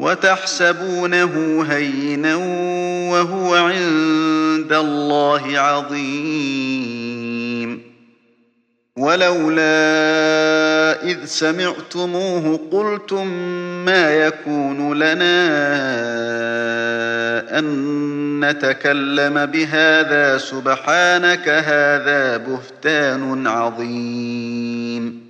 وتحسبونه هينا وهو عند الله عظيم. ولولا إذ سمعتموه قلتم ما يكون لنا أن نتكلم بهذا سبحانك هذا بهتان عظيم.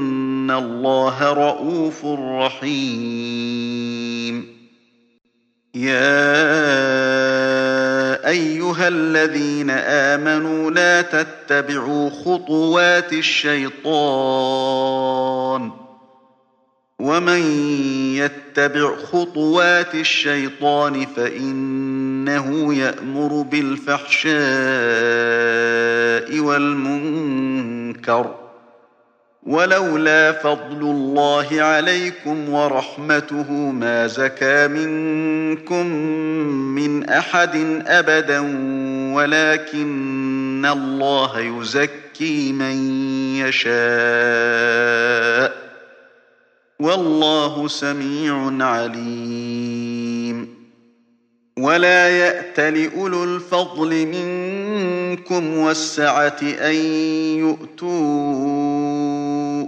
الله رءوف رحيم. يا أيها الذين آمنوا لا تتبعوا خطوات الشيطان. ومن يتبع خطوات الشيطان فإنه يأمر بالفحشاء والمنكر. ولولا فضل الله عليكم ورحمته ما زكى منكم من أحد أبدا ولكن الله يزكي من يشاء. والله سميع عليم. ولا يأت لأولو الفضل منكم والسعة أن يؤتوا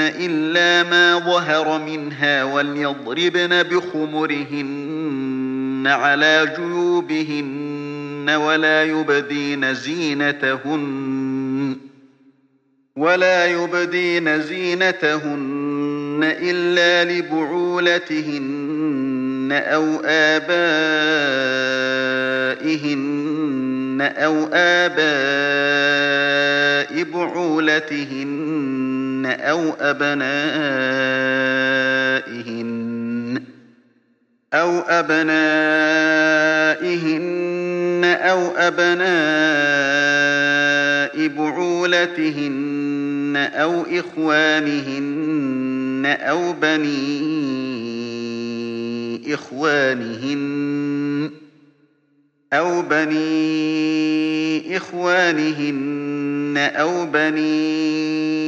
إلا ما ظهر منها وليضربن بخمرهن على جيوبهن ولا يبدين زينتهن ولا يبدين زينتهن إلا لبعولتهن أو آبائهن أو آباء بعولتهن أو أبنائهن أو أبنائهن أو أبناء بعولتهن أو إخوانهن أو بني إخوانهن أو بني إخوانهن أو بني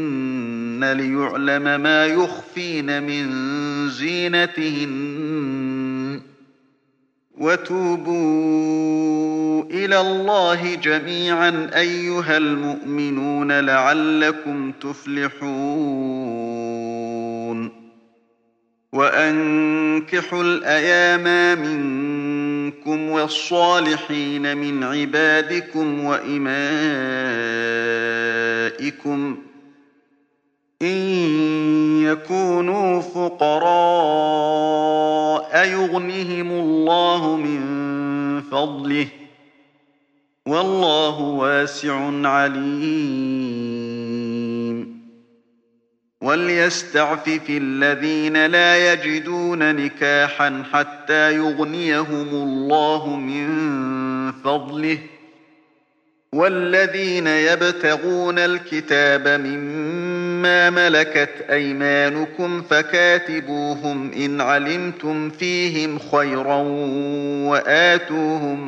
ليعلم ما يخفين من زينتهن وتوبوا إلى الله جميعا أيها المؤمنون لعلكم تفلحون. وأنكحوا الأيام منكم والصالحين من عبادكم وإمائكم إن يكونوا فقراء يغنهم الله من فضله والله واسع عليم. وليستعفف الذين لا يجدون نكاحا حتى يغنيهم الله من فضله. والذين يبتغون الكتاب مما ملكت أيمانكم فكاتبوهم إن علمتم فيهم خيرا وآتوهم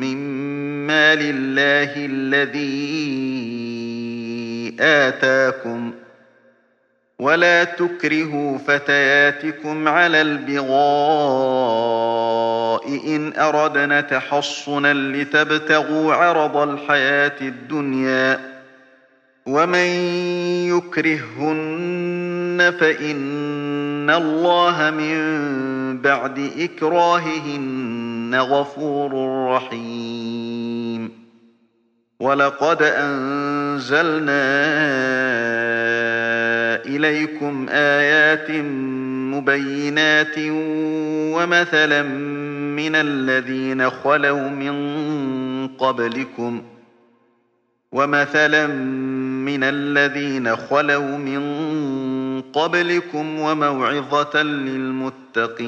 مما لله الذي آتاكم ولا تكرهوا فتياتكم على البغاء إن أردنا تحصنا لتبتغوا عرض الحياة الدنيا ومن يكرهن فإن الله من بعد إكراههن غفور رحيم ولقد أنزلنا إليكم آيات مبينات ومثلا من الذين خلوا من قبلكم ومثلا من الذين خلوا من قبلكم وموعظة للمتقين.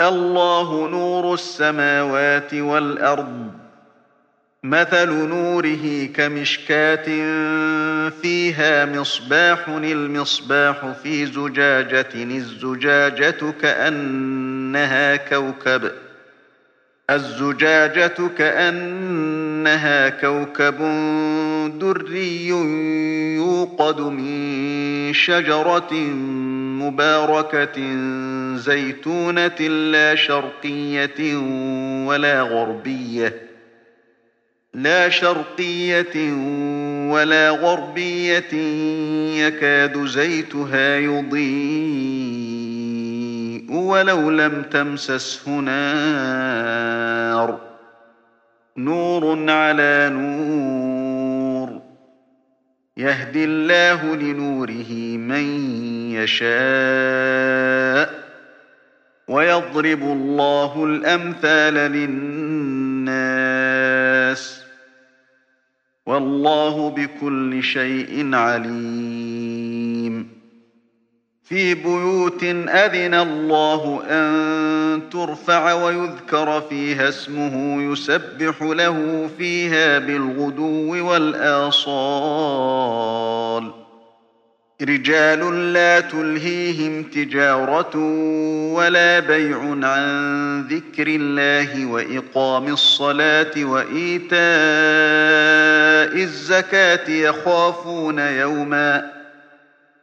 الله نور السماوات والأرض. مثل نوره كمشكاة فيها مصباح المصباح في زجاجة الزجاجة كأنها كوكب. الزجاجة كأنها كوكب دري يوقد من شجرة مباركة زيتونة لا شرقية ولا غربية. لا شرقية ولا غربية يكاد زيتها يضيء ولو لم تمسسه نار. نور على نور. يهدي الله لنوره من يشاء. ويضرب الله الأمثال للناس. والله بكل شيء عليم. في بيوت أذن الله أن ترفع ويذكر فيها اسمه يسبح له فيها بالغدو والآصال. رجال لا تلهيهم تجارة ولا بيع عن ذكر الله وإقام الصلاة وإيتاء الزكاة يخافون يوما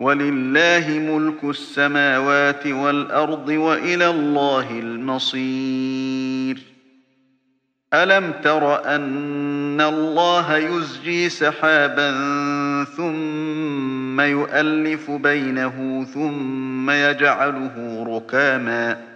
ولله ملك السماوات والأرض وإلى الله المصير. ألم تر أن الله يزجي سحابا ثم يؤلف بينه ثم يجعله ركاما؟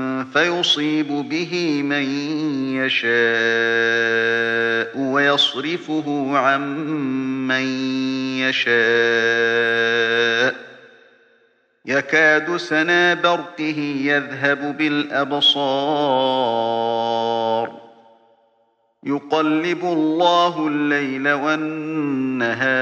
فيصيب به من يشاء ويصرفه عن من يشاء. يكاد سنا برقه يذهب بالأبصار. يقلب الله الليل والنهار.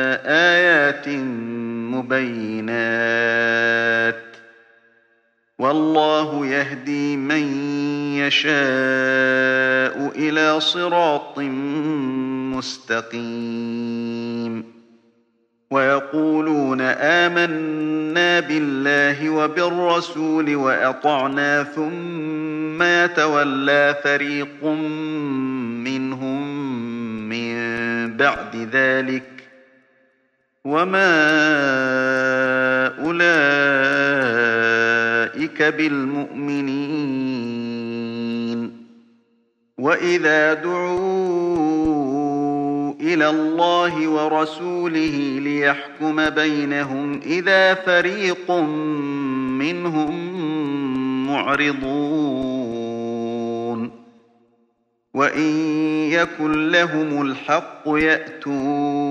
آيات بينات والله يهدي من يشاء إلى صراط مستقيم ويقولون آمنا بالله وبالرسول وأطعنا ثم يتولى فريق منهم من بعد ذلك وما أولئك بالمؤمنين وإذا دعوا إلى الله ورسوله ليحكم بينهم إذا فريق منهم معرضون وإن يكن لهم الحق يأتوا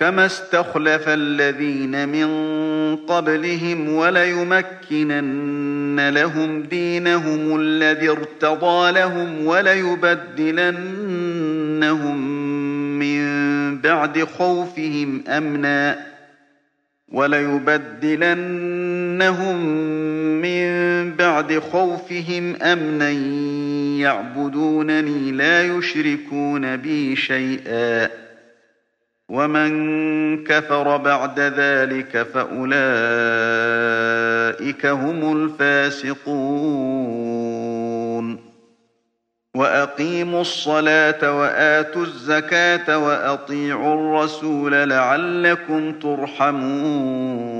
كما استخلف الذين من قبلهم وليمكنن لهم دينهم الذي ارتضى لهم وليبدلنهم من بعد خوفهم أمنا وليبدلنهم من بعد خوفهم أمنا يعبدونني لا يشركون بي شيئا ومن كفر بعد ذلك فأولئك هم الفاسقون. وأقيموا الصلاة وآتوا الزكاة وأطيعوا الرسول لعلكم ترحمون.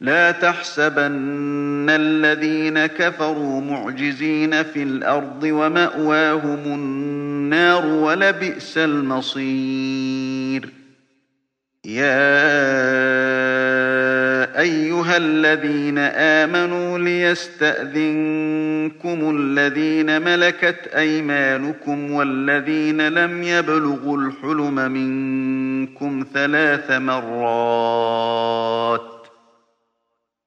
لا تحسبن الذين كفروا معجزين في الأرض ومأواهم النار ولبئس المصير. يا أيها الذين آمنوا ليستأذنكم الذين ملكت أيمانكم والذين لم يبلغوا الحلم منكم ثلاث مرات.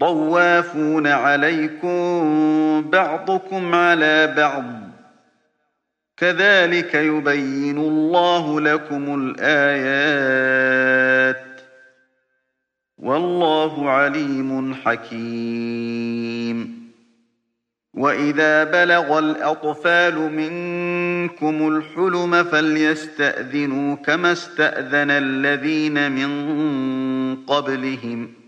طوافون عليكم بعضكم على بعض. كذلك يبين الله لكم الآيات. والله عليم حكيم. وإذا بلغ الأطفال منكم الحلم فليستأذنوا كما استأذن الذين من قبلهم.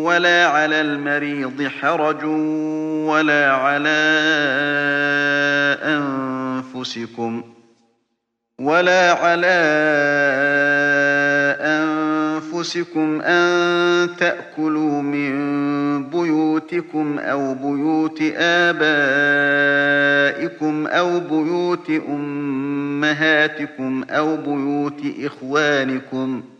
ولا على المريض حرج ولا على أنفسكم ولا على أنفسكم أن تأكلوا من بيوتكم أو بيوت آبائكم أو بيوت أمهاتكم أو بيوت إخوانكم ۖ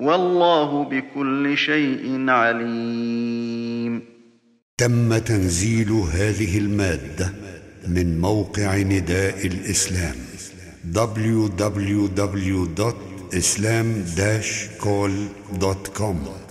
والله بكل شيء عليم. تم تنزيل هذه المادة من موقع نداء الإسلام www.islam-call.com